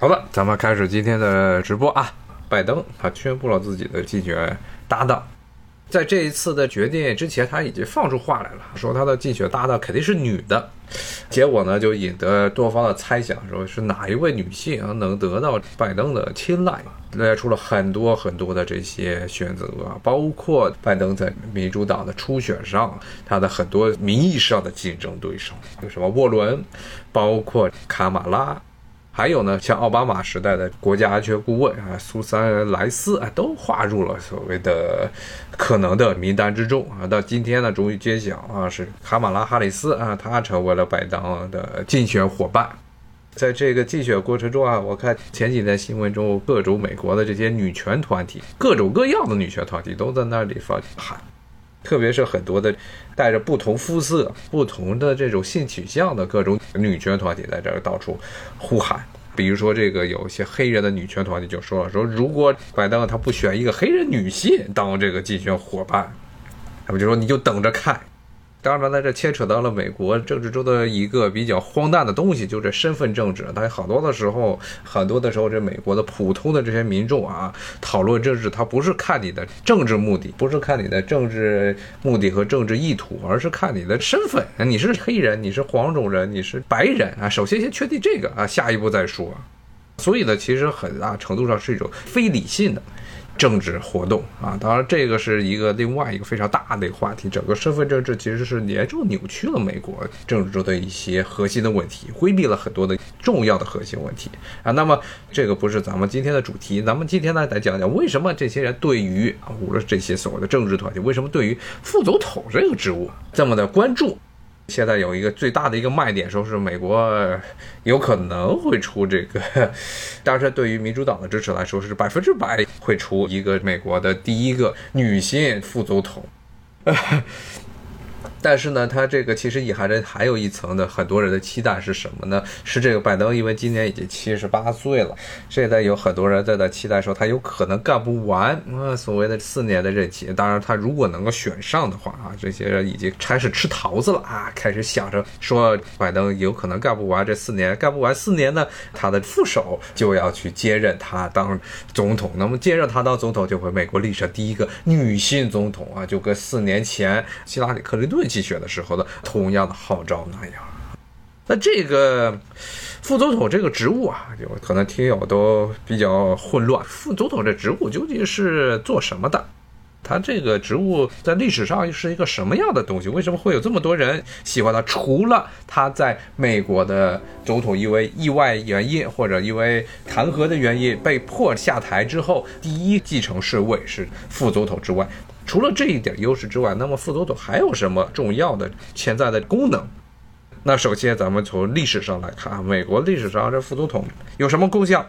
好了，咱们开始今天的直播啊。拜登他宣布了自己的竞选搭档，在这一次的决定之前，他已经放出话来了，说他的竞选搭档肯定是女的。结果呢，就引得多方的猜想，说是哪一位女性能得到拜登的青睐，列出了很多很多的这些选择啊，包括拜登在民主党的初选上，他的很多名义上的竞争对手，有什么沃伦，包括卡马拉。还有呢，像奥巴马时代的国家安全顾问啊，苏珊·莱斯啊，都划入了所谓的可能的名单之中啊。到今天呢，终于揭晓啊，是卡马拉·哈里斯啊，她成为了拜登的竞选伙伴。在这个竞选过程中啊，我看前几天新闻中，各种美国的这些女权团体，各种各样的女权团体都在那里发喊，特别是很多的带着不同肤色、不同的这种性取向的各种女权团体在这儿到处呼喊。比如说，这个有一些黑人的女权团体就说了，说如果拜登他不选一个黑人女性当这个竞选伙伴，他们就说你就等着看。当然在，这牵扯到了美国政治中的一个比较荒诞的东西，就这身份政治。它好多的时候，很多的时候，这美国的普通的这些民众啊，讨论政治，他不是看你的政治目的，不是看你的政治目的和政治意图，而是看你的身份。你是黑人，你是黄种人，你是白人啊。首先先确定这个啊，下一步再说。所以呢，其实很大程度上是一种非理性的。政治活动啊，当然这个是一个另外一个非常大的一个话题。整个身份政治其实是严重扭曲了美国政治中的一些核心的问题，规避了很多的重要的核心问题啊。那么这个不是咱们今天的主题，咱们今天呢来讲讲为什么这些人对于啊，无论这些所谓的政治团体，为什么对于副总统这个职务这么的关注。现在有一个最大的一个卖点，说是美国有可能会出这个，当然对于民主党的支持来说是百分之百会出一个美国的第一个女性副总统。但是呢，他这个其实隐含着还有一层的很多人的期待是什么呢？是这个拜登，因为今年已经七十八岁了，现在有很多人在在期待说他有可能干不完啊，所谓的四年的任期。当然，他如果能够选上的话啊，这些人已经开始吃桃子了啊，开始想着说拜登有可能干不完这四年，干不完四年呢，他的副手就要去接任他当总统。那么接任他当总统，就会美国历史上第一个女性总统啊，就跟四年前希拉里·克林顿。竞选的时候的同样的号召那样，那这个副总统这个职务啊，就可能听友都比较混乱。副总统这职务究竟是做什么的？他这个职务在历史上是一个什么样的东西？为什么会有这么多人喜欢他？除了他在美国的总统因为意外原因或者因为弹劾的原因被迫下台之后，第一继承侍卫是副总统之外。除了这一点优势之外，那么副总统还有什么重要的潜在的功能？那首先咱们从历史上来看啊，美国历史上这副总统有什么功效？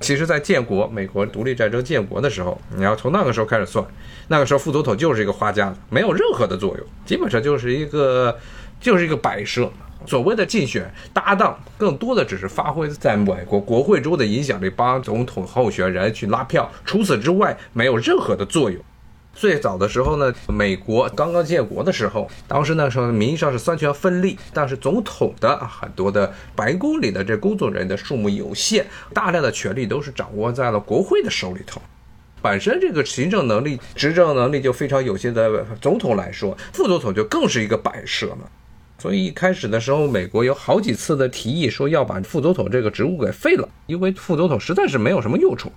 其实，在建国，美国独立战争建国的时候，你要从那个时候开始算，那个时候副总统就是一个花架子，没有任何的作用，基本上就是一个就是一个摆设。所谓的竞选搭档，更多的只是发挥在美国国会中的影响力，帮总统候选人去拉票，除此之外没有任何的作用。最早的时候呢，美国刚刚建国的时候，当时那时候名义上是三权分立，但是总统的很多的白宫里的这工作人员的数目有限，大量的权力都是掌握在了国会的手里头。本身这个行政能力、执政能力就非常有限的总统来说，副总统就更是一个摆设了。所以一开始的时候，美国有好几次的提议说要把副总统这个职务给废了，因为副总统实在是没有什么用处。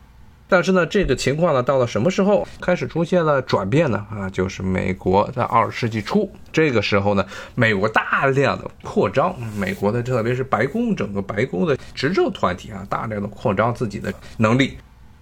但是呢，这个情况呢，到了什么时候开始出现了转变呢？啊，就是美国在二十世纪初这个时候呢，美国大量的扩张，美国的特别是白宫整个白宫的执政团体啊，大量的扩张自己的能力。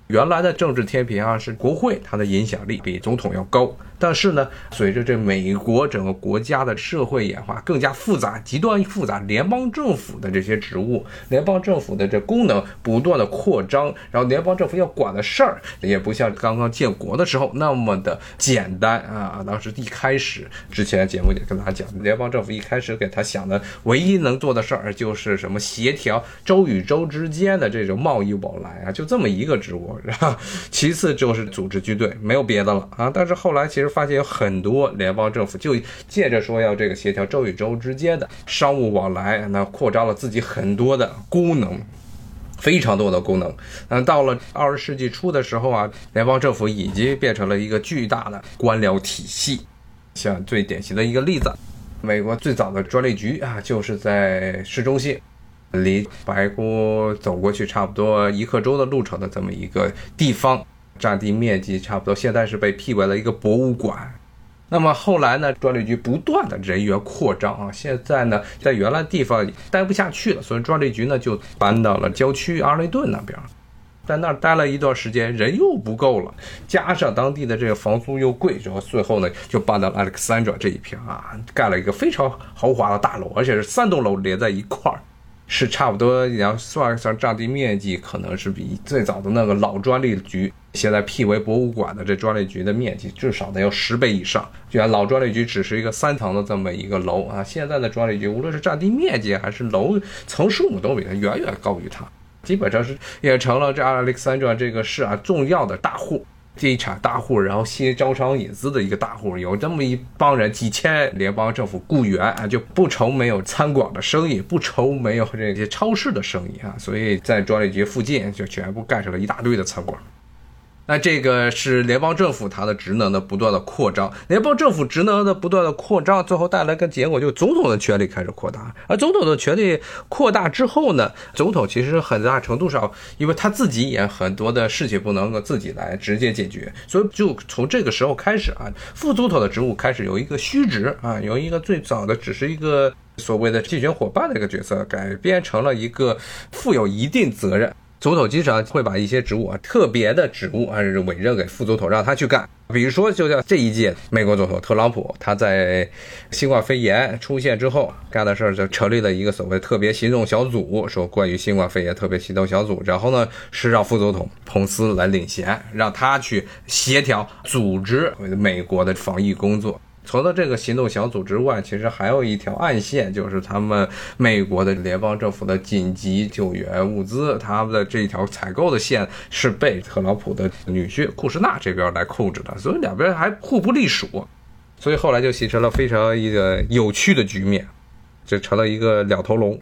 原来的政治天平啊，是国会，它的影响力比总统要高。但是呢，随着这美国整个国家的社会演化更加复杂、极端复杂，联邦政府的这些职务、联邦政府的这功能不断的扩张，然后联邦政府要管的事儿也不像刚刚建国的时候那么的简单啊。当时一开始之前节目也跟大家讲，联邦政府一开始给他想的唯一能做的事儿就是什么协调州与州之间的这种贸易往来啊，就这么一个职务。然后其次就是组织军队，没有别的了啊。但是后来其实。发现有很多联邦政府就借着说要这个协调州与州之间的商务往来，那扩张了自己很多的功能。非常多的功能。嗯，到了二十世纪初的时候啊，联邦政府已经变成了一个巨大的官僚体系。像最典型的一个例子，美国最早的专利局啊，就是在市中心，离白宫走过去差不多一刻钟的路程的这么一个地方，占地面积差不多，现在是被辟为了一个博物馆。那么后来呢，专利局不断的人员扩张啊，现在呢，在原来地方待不下去了，所以专利局呢就搬到了郊区阿雷顿那边。在那儿待了一段时间，人又不够了，加上当地的这个房租又贵，然后最后呢就搬到了 Alexandra 这一片啊，盖了一个非常豪华的大楼，而且是三栋楼连在一块儿，是差不多你要算一算占地面积，可能是比最早的那个老专利局现在辟为博物馆的这专利局的面积至少得有十倍以上。就像老专利局只是一个三层的这么一个楼啊，现在的专利局无论是占地面积还是楼层数目都比它远远高于它。基本上是也成了这 Alexandra 这个市啊重要的大户，地产大户，然后吸招商引资的一个大户，有这么一帮人，几千联邦政府雇员啊，就不愁没有餐馆的生意，不愁没有这些超市的生意啊，所以在专利局附近就全部盖上了一大堆的餐馆。那这个是联邦政府它的职能的不断的扩张，联邦政府职能的不断的扩张，最后带来个结果，就是总统的权力开始扩大。而总统的权力扩大之后呢，总统其实很大程度上，因为他自己也很多的事情不能够自己来直接解决，所以就从这个时候开始啊，副总统的职务开始由一个虚职啊，由一个最早的只是一个所谓的竞选伙伴的一个角色，改编成了一个负有一定责任。总统经常会把一些职务啊，特别的职务啊，委任给副总统，让他去干。比如说，就像这一届美国总统特朗普，他在新冠肺炎出现之后干的事儿，就成立了一个所谓特别行动小组，说关于新冠肺炎特别行动小组。然后呢，是让副总统彭斯来领衔，让他去协调组织美国的防疫工作。除了这个行动小组之外，其实还有一条暗线，就是他们美国的联邦政府的紧急救援物资，他们的这一条采购的线是被特朗普的女婿库什纳这边来控制的，所以两边还互不隶属，所以后来就形成了非常一个有趣的局面，就成了一个两头龙。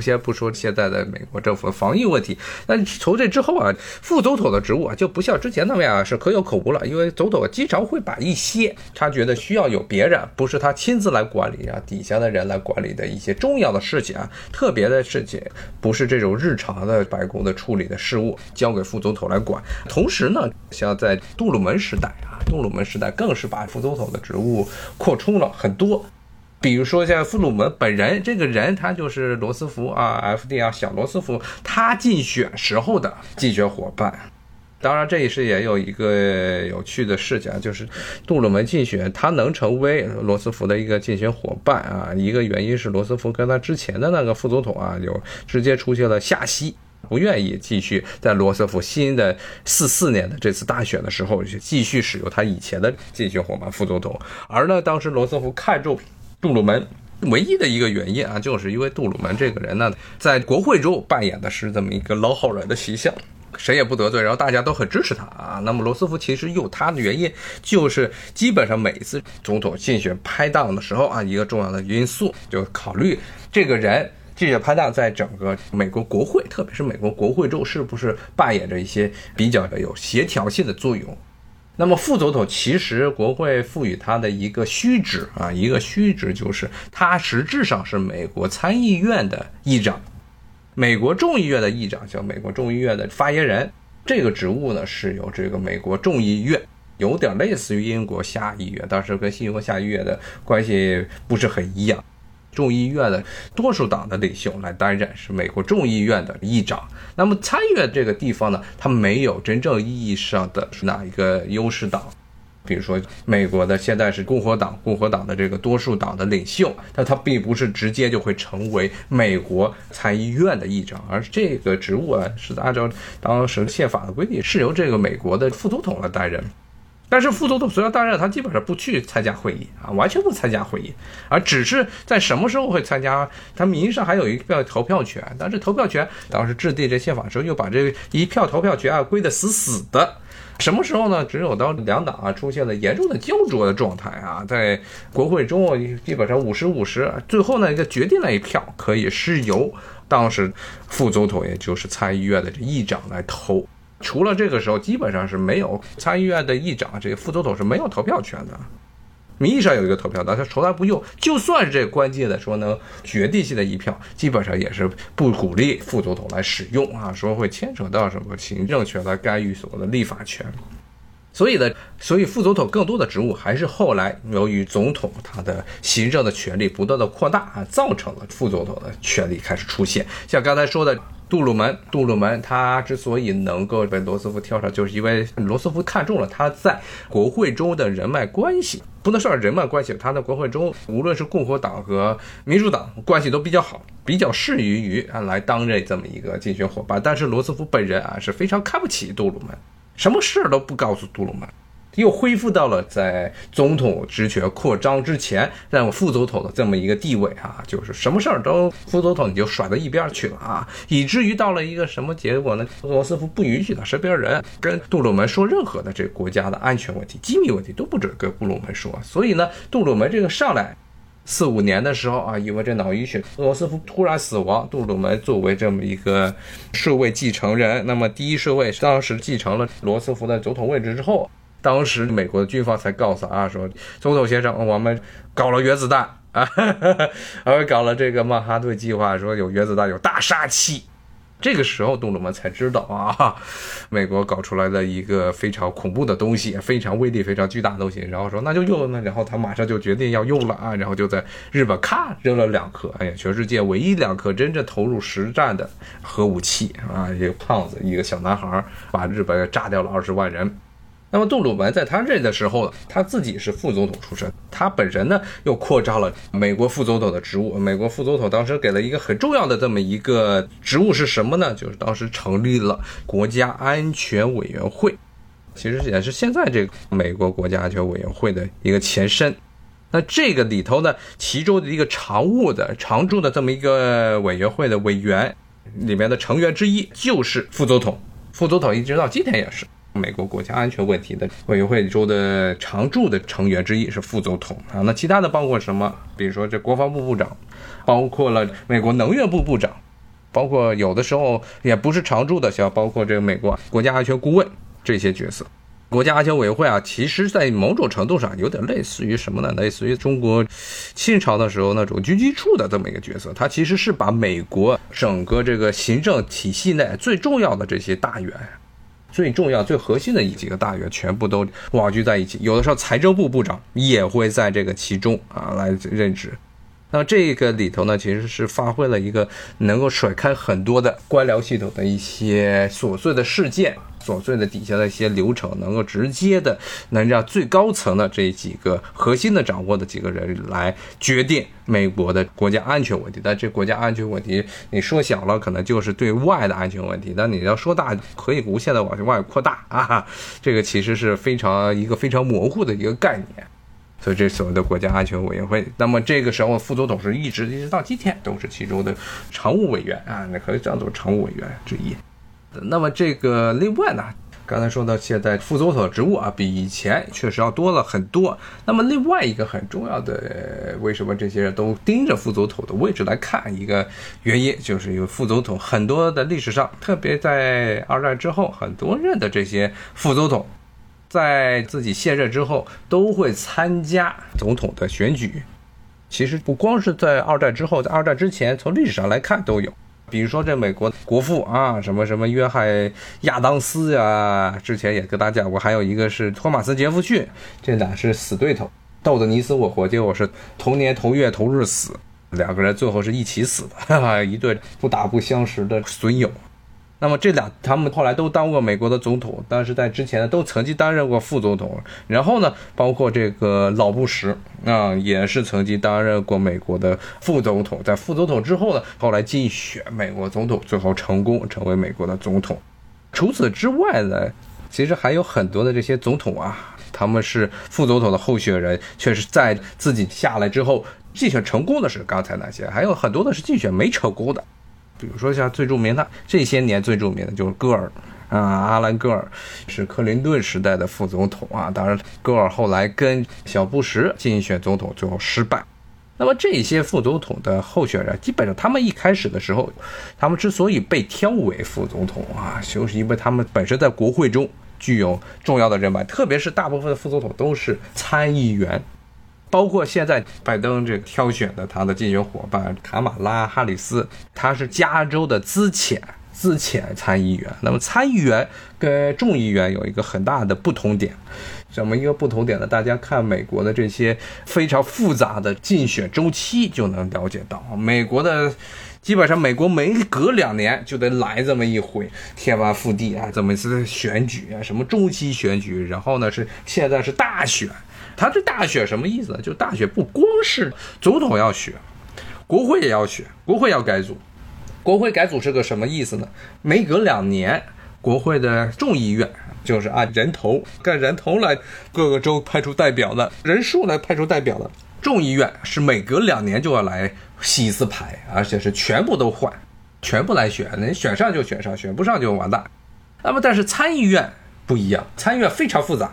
先不说现在的美国政府的防疫问题，那从这之后啊，副总统的职务啊就不像之前那么样是可有可无了，因为总统经常会把一些他觉得需要有别人，不是他亲自来管理啊，底下的人来管理的一些重要的事情啊，特别的事情，不是这种日常的白宫的处理的事务，交给副总统来管。同时呢，像在杜鲁门时代啊，杜鲁门时代更是把副总统的职务扩充了很多。比如说像弗鲁门本人这个人，他就是罗斯福啊，FDR 小罗斯福他竞选时候的竞选伙伴。当然，这也是也有一个有趣的事情，就是杜鲁门竞选他能成为罗斯福的一个竞选伙伴啊，一个原因是罗斯福跟他之前的那个副总统啊，有直接出现了下息，不愿意继续在罗斯福新的四四年的这次大选的时候继续使用他以前的竞选伙伴副总统，而呢，当时罗斯福看中。杜鲁门唯一的一个原因啊，就是因为杜鲁门这个人呢，在国会中扮演的是这么一个老好人的形象，谁也不得罪，然后大家都很支持他啊。那么罗斯福其实有他的原因，就是基本上每一次总统竞选拍档的时候啊，一个重要的因素就考虑这个人竞选拍档在整个美国国会，特别是美国国会中是不是扮演着一些比较有协调性的作用。那么副总统其实国会赋予他的一个虚职啊，一个虚职就是他实质上是美国参议院的议长，美国众议院的议长叫美国众议院的发言人，这个职务呢是由这个美国众议院，有点类似于英国下议院，但是跟英国下议院的关系不是很一样。众议院的多数党的领袖来担任，是美国众议院的议长。那么参议院这个地方呢，它没有真正意义上的哪一个优势党，比如说美国的现在是共和党，共和党的这个多数党的领袖，但他并不是直接就会成为美国参议院的议长，而这个职务啊，是按照当时宪法的规定，是由这个美国的副总统来担任。但是副总统虽然担任，他基本上不去参加会议啊，完全不参加会议，而只是在什么时候会参加，他名义上还有一票投票权，但是投票权当时制定这宪法的时候又把这一票投票权啊归得死死的，什么时候呢？只有当两党啊出现了严重的焦灼的状态啊，在国会中基本上五十五十，最后呢一个决定那一票可以是由当时副总统也就是参议院的这议长来投。除了这个时候，基本上是没有参议院的议长，这个副总统是没有投票权的。名义上有一个投票，但他从来不用。就算是这关键的说能决定性的一票，基本上也是不鼓励副总统来使用啊，说会牵扯到什么行政权来干预所谓的立法权。所以呢，所以副总统更多的职务还是后来由于总统他的行政的权力不断的扩大啊，造成了副总统的权力开始出现。像刚才说的。杜鲁门，杜鲁门他之所以能够被罗斯福挑上，就是因为罗斯福看中了他在国会中的人脉关系，不能说人脉关系，他在国会中无论是共和党和民主党关系都比较好，比较适于于啊来担任这么一个竞选伙伴。但是罗斯福本人啊是非常看不起杜鲁门，什么事儿都不告诉杜鲁门。又恢复到了在总统职权扩张之前，让副总统的这么一个地位啊，就是什么事儿都副总统你就甩到一边去了啊，以至于到了一个什么结果呢？罗斯福不允许他身边人跟杜鲁门说任何的这个国家的安全问题、机密问题都不准跟杜鲁门说。所以呢，杜鲁门这个上来四五年的时候啊，因为这脑溢血，罗斯福突然死亡，杜鲁门作为这么一个顺位继承人，那么第一顺位当时继承了罗斯福的总统位置之后。当时美国的军方才告诉啊，说总统先生，我们搞了原子弹啊，而搞了这个曼哈顿计划，说有原子弹有大杀器。这个时候，杜鲁门才知道啊，美国搞出来的一个非常恐怖的东西，非常威力非常巨大的东西。然后说那就用，那然后他马上就决定要用了啊，然后就在日本咔扔了两颗，哎呀，全世界唯一两颗真正投入实战的核武器啊，一个胖子，一个小男孩，把日本炸掉了二十万人。那么杜鲁门在他任的时候，他自己是副总统出身，他本人呢又扩张了美国副总统的职务。美国副总统当时给了一个很重要的这么一个职务是什么呢？就是当时成立了国家安全委员会，其实也是现在这个美国国家安全委员会的一个前身。那这个里头呢，其中的一个常务的常驻的这么一个委员会的委员里面的成员之一就是副总统，副总统一直到今天也是。美国国家安全问题的委员会中的常驻的成员之一是副总统啊，那其他的包括什么？比如说这国防部部长，包括了美国能源部部长，包括有的时候也不是常驻的，像包括这个美国国家安全顾问这些角色。国家安全委员会啊，其实在某种程度上有点类似于什么呢？类似于中国清朝的时候那种军机处的这么一个角色，它其实是把美国整个这个行政体系内最重要的这些大员。最重要、最核心的几个大员全部都网聚在一起，有的时候财政部部长也会在这个其中啊来任职。那这个里头呢，其实是发挥了一个能够甩开很多的官僚系统的一些琐碎的事件。琐碎的底下的一些流程，能够直接的能让最高层的这几个核心的掌握的几个人来决定美国的国家安全问题。但这国家安全问题，你说小了可能就是对外的安全问题，但你要说大，可以无限的往外扩大啊。这个其实是非常一个非常模糊的一个概念。所以这所谓的国家安全委员会，那么这个时候副总统是一直一直到今天都是其中的常务委员啊，那可以叫做常务委员之一。那么这个另外呢，刚才说到现在副总统职务啊，比以前确实要多了很多。那么另外一个很重要的，为什么这些人都盯着副总统的位置来看？一个原因就是因为副总统很多的历史上，特别在二战之后，很多任的这些副总统，在自己卸任之后都会参加总统的选举。其实不光是在二战之后，在二战之前，从历史上来看都有。比如说这美国国父啊，什么什么约翰亚当斯呀，之前也跟大家讲过，还有一个是托马斯杰弗逊，这俩是死对头，斗得你死我活，结果是同年同月同日死，两个人最后是一起死的，哈哈，一对不打不相识的损友。那么这俩他们后来都当过美国的总统，但是在之前呢都曾经担任过副总统。然后呢，包括这个老布什啊，也是曾经担任过美国的副总统。在副总统之后呢，后来竞选美国总统，最后成功成为美国的总统。除此之外呢，其实还有很多的这些总统啊，他们是副总统的候选人，却是在自己下来之后竞选成功的是刚才那些，还有很多的是竞选没成功的。比如说像最著名的这些年最著名的就是戈尔啊，阿兰戈尔是克林顿时代的副总统啊。当然，戈尔后来跟小布什竞选总统最后失败。那么这些副总统的候选人，基本上他们一开始的时候，他们之所以被挑为副总统啊，就是因为他们本身在国会中具有重要的人脉，特别是大部分的副总统都是参议员，包括现在拜登这个挑选的他的竞选伙伴卡马拉哈里斯，他是加州的资浅资浅参议员。那么参议员跟众议员有一个很大的不同点。怎么一个不同点。呢？大家看美国的这些非常复杂的竞选周期就能了解到，美国的基本上美国每隔两年就得来这么一回天翻覆地啊，这么一次选举啊，什么中期选举，然后呢是现在是大选。他这大选什么意思呢？就大选不光是总统要选，国会也要选，国会要改组。国会改组是个什么意思呢？每隔两年，国会的众议院。就是按人头，按人头来各个州派出代表的人数来派出代表的。众议院是每隔两年就要来洗一次牌，而且是全部都换，全部来选，能选上就选上，选不上就完蛋。那么但是参议院不一样，参议院非常复杂。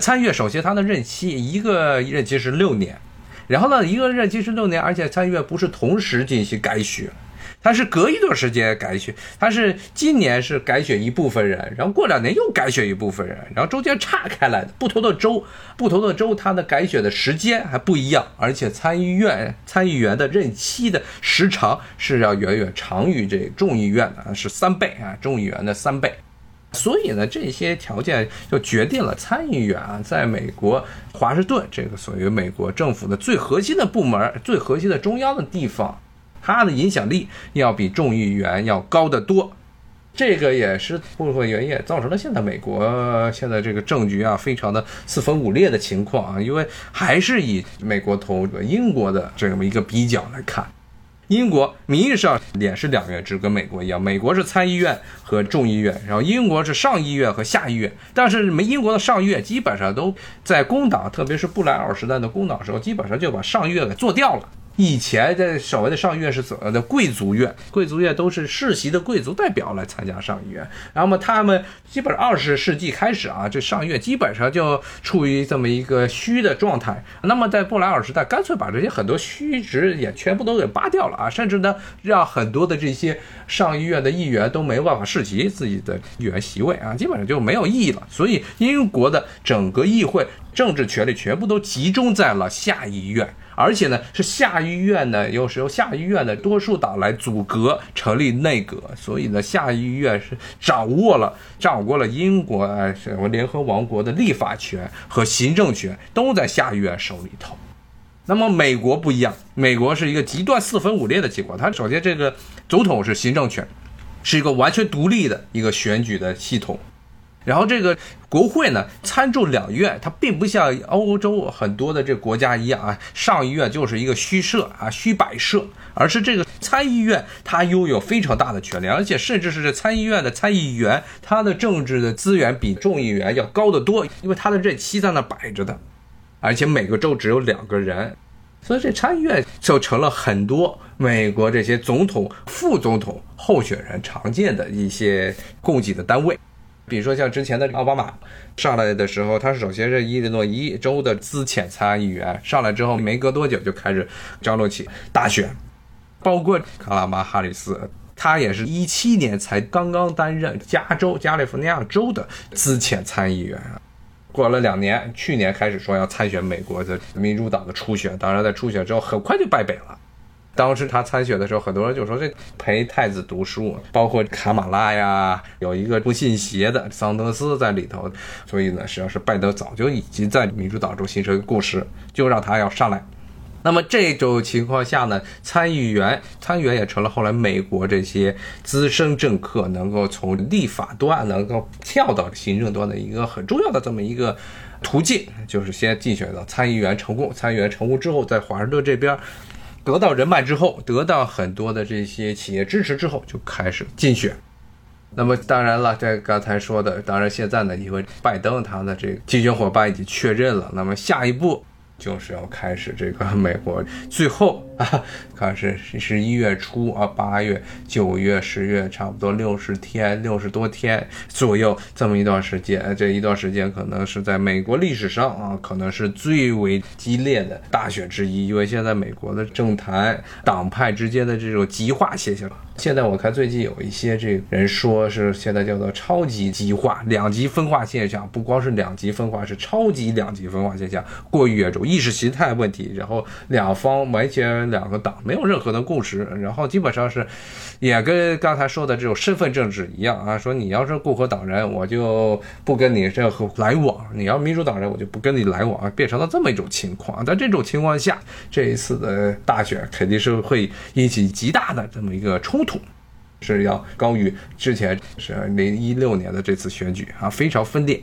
参议院首先它的任期一个任期是六年，然后呢一个任期是六年，而且参议院不是同时进行改选。他是隔一段时间改选，他是今年是改选一部分人，然后过两年又改选一部分人，然后中间岔开来的不同的州，不同的州它的改选的时间还不一样，而且参议院参议员的任期的时长是要远远长于这众议院的，是三倍啊，众议员的三倍。所以呢，这些条件就决定了参议员啊，在美国华盛顿这个属于美国政府的最核心的部门、最核心的中央的地方。他的影响力要比众议员要高得多，这个也是部分原因，造成了现在美国现在这个政局啊非常的四分五裂的情况啊。因为还是以美国同英国的这么一个比较来看，英国名义上也是两院制，跟美国一样，美国是参议院和众议院，然后英国是上议院和下议院。但是美英国的上议院基本上都在工党，特别是布莱尔时代的工党时候，基本上就把上议院给做掉了。以前的所谓的上议院是怎么的？贵族院，贵族院都是世袭的贵族代表来参加上议院。然后嘛，他们基本上二十世纪开始啊，这上议院基本上就处于这么一个虚的状态。那么在布莱尔时代，干脆把这些很多虚职也全部都给扒掉了啊，甚至呢，让很多的这些上议院的议员都没办法世袭自己的议员席位啊，基本上就没有意义了。所以英国的整个议会政治权力全部都集中在了下议院。而且呢，是下议院呢，又是由下议院的多数党来组阁成立内阁，所以呢，下议院是掌握了掌握了英国啊什么联合王国的立法权和行政权都在下议院手里头。那么美国不一样，美国是一个极端四分五裂的情况。它首先这个总统是行政权，是一个完全独立的一个选举的系统。然后这个国会呢，参众两院，它并不像欧洲很多的这国家一样啊，上议院就是一个虚设啊，虚摆设，而是这个参议院它拥有非常大的权利，而且甚至是这参议院的参议员，他的政治的资源比众议员要高得多，因为他的任期在那摆着的，而且每个州只有两个人，所以这参议院就成了很多美国这些总统、副总统候选人常见的一些供给的单位。比如说像之前的奥巴马上来的时候，他首先是伊利诺伊州的资浅参议员，上来之后没隔多久就开始张罗起大选，包括卡拉马哈里斯，他也是一七年才刚刚担任加州加利福尼亚州的资浅参议员，过了两年，去年开始说要参选美国的民主党的初选，当然在初选之后很快就败北了。当时他参选的时候，很多人就说这陪太子读书，包括卡马拉呀，有一个不信邪的桑德斯在里头，所以呢，实际上是拜登早就已经在民主党中形成一个共识，就让他要上来。那么这种情况下呢，参议员参议员也成了后来美国这些资深政客能够从立法端能够跳到行政端的一个很重要的这么一个途径，就是先竞选到参议员成功，参议员成功之后，在华盛顿这边。得到人脉之后，得到很多的这些企业支持之后，就开始竞选。那么当然了，这刚才说的，当然现在呢，因为拜登他的这个竞选伙伴已经确认了，那么下一步就是要开始这个美国最后啊，看是十一月初啊，八月、九月、十月，差不多六十天、六十多天左右这么一段时间。这一段时间可能是在美国历史上啊，可能是最为激烈的大选之一，因为现在美国的政坛党派之间的这种极化现象。现在我看最近有一些这个人说是现在叫做超级极化、两极分化现象，不光是两极分化，是超级两极分化现象，过于严重，意识形态问题，然后两方完全两个党没有任何的共识，然后基本上是也跟刚才说的这种身份政治一样啊，说你要是共和党人，我就不跟你任何来往；你要民主党人，我就不跟你来往，变成了这么一种情况。在这种情况下，这一次的大选肯定是会引起极大的这么一个冲突。是要高于之前是零一六年的这次选举啊，非常分裂。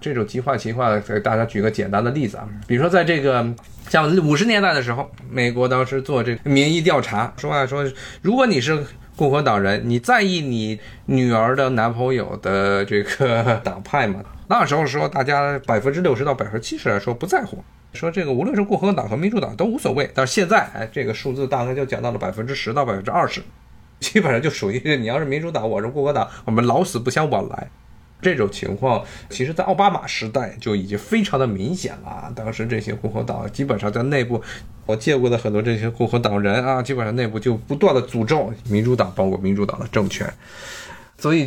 这种极化情况，给大家举个简单的例子啊，比如说在这个像五十年代的时候，美国当时做这个民意调查，说啊说，如果你是共和党人，你在意你女儿的男朋友的这个党派吗？那时候说大家百分之六十到百分之七十来说不在乎，说这个无论是共和党和民主党都无所谓。但是现在哎，这个数字大概就讲到了百分之十到百分之二十。基本上就属于你要是民主党，我是共和党，我们老死不相往来。这种情况，其实在奥巴马时代就已经非常的明显了。当时这些共和党基本上在内部，我见过的很多这些共和党人啊，基本上内部就不断的诅咒民主党，包括民主党的政权。所以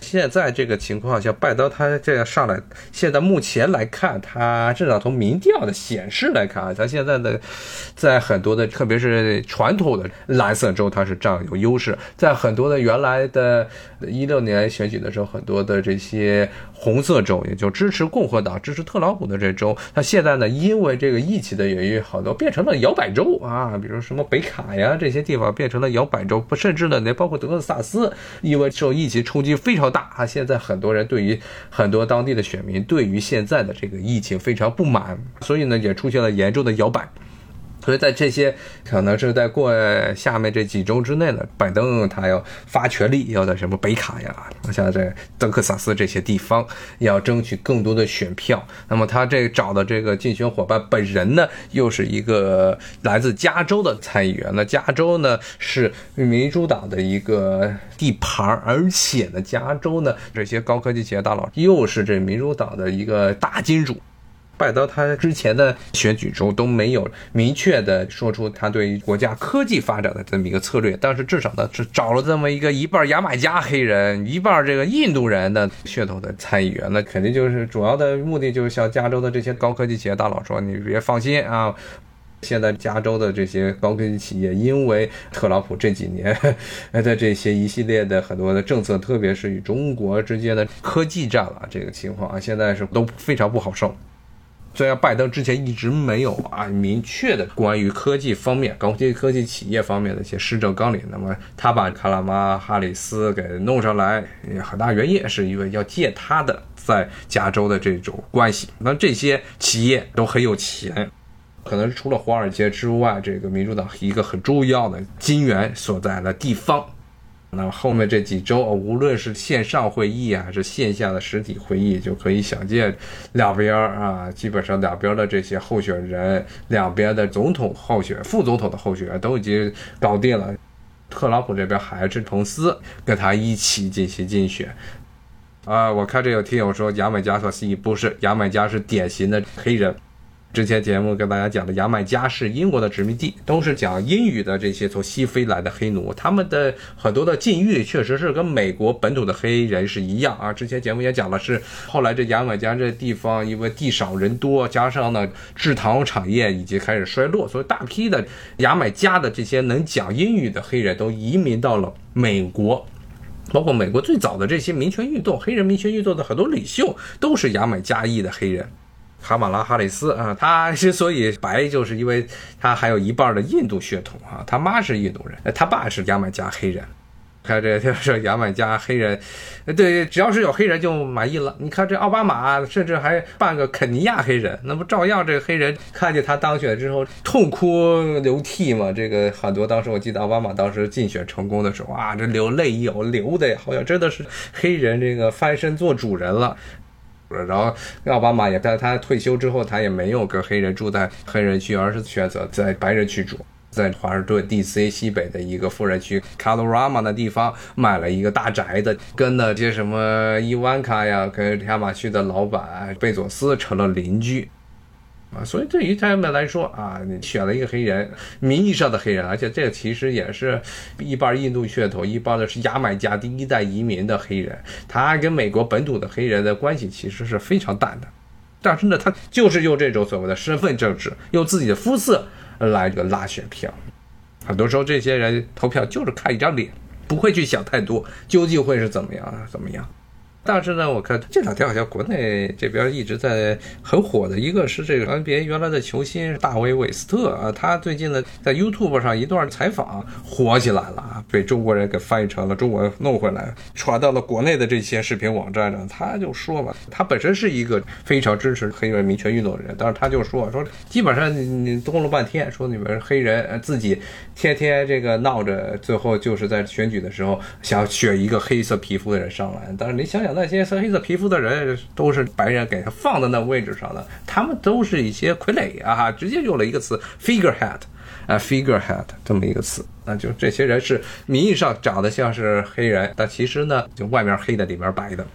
现在这个情况下，拜登他这样上来，现在目前来看，他至少从民调的显示来看啊，他现在的在很多的，特别是传统的蓝色州，他是占有优势。在很多的原来的一六年选举的时候，很多的这些红色州，也就支持共和党、支持特朗普的这州，他现在呢，因为这个疫情的原因，好多变成了摇摆州啊，比如什么北卡呀这些地方变成了摇摆州，不甚至呢，连包括德克萨斯，因为受疫情冲击非常大啊！现在很多人对于很多当地的选民对于现在的这个疫情非常不满，所以呢也出现了严重的摇摆。所以在这些可能是在过下面这几周之内呢，拜登他要发全力，要在什么北卡呀，像在德克萨斯这些地方，要争取更多的选票。那么他这找的这个竞选伙伴本人呢，又是一个来自加州的参议员。那加州呢是民主党的一个地盘，而且呢，加州呢这些高科技企业大佬又是这民主党的一个大金主。拜登他之前的选举中都没有明确的说出他对于国家科技发展的这么一个策略，但是至少呢是找了这么一个一半牙买加黑人、一半这个印度人的血统的参议员，那肯定就是主要的目的就是向加州的这些高科技企业大佬说，你别放心啊，现在加州的这些高科技企业因为特朗普这几年 的这些一系列的很多的政策，特别是与中国之间的科技战了这个情况啊，现在是都非常不好受。虽然拜登之前一直没有啊明确的关于科技方面、高科技企业方面的一些施政纲领，那么他把卡拉马哈里斯给弄上来，很大原因是因为要借他的在加州的这种关系。那这些企业都很有钱，可能除了华尔街之外，这个民主党一个很重要的金源所在的地方。那后面这几周，无论是线上会议还是线下的实体会议，就可以想见，两边啊，基本上两边的这些候选人，两边的总统候选、副总统的候选都已经搞定了。特朗普这边还是彭斯跟他一起进行竞选。啊，我看这有听友说，牙买加和西不是，牙买加是典型的黑人。之前节目跟大家讲的牙买加是英国的殖民地，都是讲英语的这些从西非来的黑奴，他们的很多的境遇确实是跟美国本土的黑人是一样啊。之前节目也讲了，是后来这牙买加这地方因为地少人多，加上呢制糖产业已经开始衰落，所以大批的牙买加的这些能讲英语的黑人都移民到了美国，包括美国最早的这些民权运动、黑人民权运动的很多领袖都是牙买加裔的黑人。卡马拉哈里斯啊，他之所以白，就是因为他还有一半的印度血统啊，他妈是印度人，他爸是牙买加黑人。看这 就是牙买加黑人，对，只要是有黑人就满意了。你看这奥巴马甚至还办个肯尼亚黑人，那不照样这个黑人看见他当选之后痛哭流涕吗？这个很多当时我记得奥巴马当时竞选成功的时候啊，这流泪有流的，好像真的是黑人这个翻身做主人了。然后奥巴马也在他退休之后，他也没有跟黑人住在黑人区，而是选择在白人区住。在华盛顿 D.C. 西北的一个富人区 c a l o r a m a 的地方买了一个大宅子，跟那些什么伊万卡呀，跟亚马逊的老板贝佐斯成了邻居。啊，所以对于他们来说啊，你选了一个黑人，名义上的黑人，而且这个其实也是一半印度血统，一半的是牙买加第一代移民的黑人，他跟美国本土的黑人的关系其实是非常淡的。但是呢，他就是用这种所谓的身份政治，用自己的肤色来这个拉选票。很多时候，这些人投票就是看一张脸，不会去想太多究竟会是怎么样，怎么样。但是呢，我看这两天好像国内这边一直在很火的一个是这个 NBA 原来的球星大卫韦斯特啊，他最近呢在 YouTube 上一段采访火起来了。被中国人给翻译成了中文弄回来，传到了国内的这些视频网站上。他就说嘛，他本身是一个非常支持黑人民权运动的人，但是他就说说基本上你你动了半天，说你们黑人自己天天这个闹着，最后就是在选举的时候想选一个黑色皮肤的人上来，但是你想想。那些黑色皮肤的人都是白人给他放在那位置上的，他们都是一些傀儡啊！直接用了一个词 figurehead，啊 figurehead 这么一个词，那就这些人是名义上长得像是黑人，但其实呢，就外面黑的里面白的。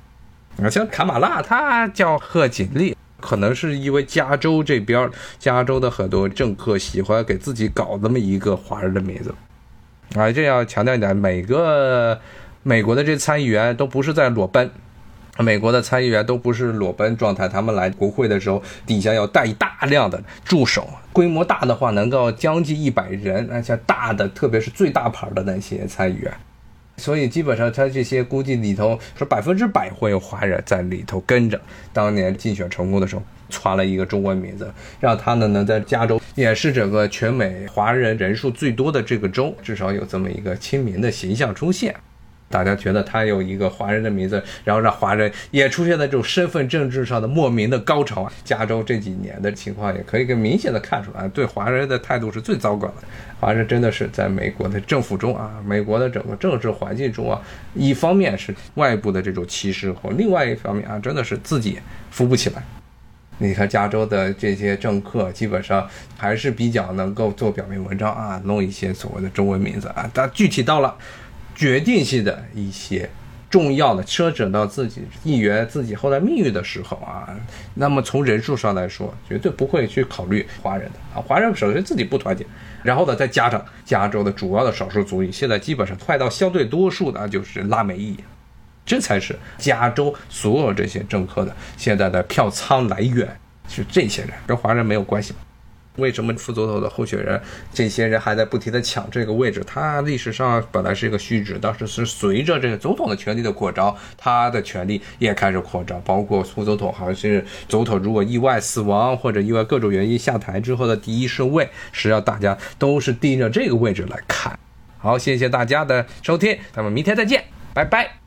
啊，像卡马拉，他叫贺锦丽，可能是因为加州这边加州的很多政客喜欢给自己搞这么一个华人的名字。啊，这要强调一点，每个美国的这参议员都不是在裸奔。美国的参议员都不是裸奔状态，他们来国会的时候底下要带大量的助手，规模大的话能够将近一百人，而且大的，特别是最大牌的那些参议员，所以基本上他这些估计里头说百分之百会有华人在里头跟着。当年竞选成功的时候，传了一个中文名字，让他呢能在加州也是整个全美华人人数最多的这个州，至少有这么一个亲民的形象出现。大家觉得他有一个华人的名字，然后让华人也出现在这种身份政治上的莫名的高潮！加州这几年的情况也可以更明显的看出来，对华人的态度是最糟糕的。华人真的是在美国的政府中啊，美国的整个政治环境中啊，一方面是外部的这种歧视，或另外一方面啊，真的是自己扶不起来。你看加州的这些政客，基本上还是比较能够做表面文章啊，弄一些所谓的中文名字啊，但具体到了。决定性的一些重要的牵扯到自己议员自己后来命运的时候啊，那么从人数上来说，绝对不会去考虑华人的啊。华人首先自己不团结，然后呢再加上加州的主要的少数族裔，现在基本上快到相对多数的，就是拉美裔，这才是加州所有这些政客的现在的票仓来源，是这些人跟华人没有关系。为什么副总统的候选人这些人还在不停的抢这个位置？他历史上本来是一个虚职，当时是随着这个总统的权力的扩张，他的权力也开始扩张。包括副总统，好像是总统如果意外死亡或者意外各种原因下台之后的第一顺位，实际上大家都是盯着这个位置来看。好，谢谢大家的收听，咱们明天再见，拜拜。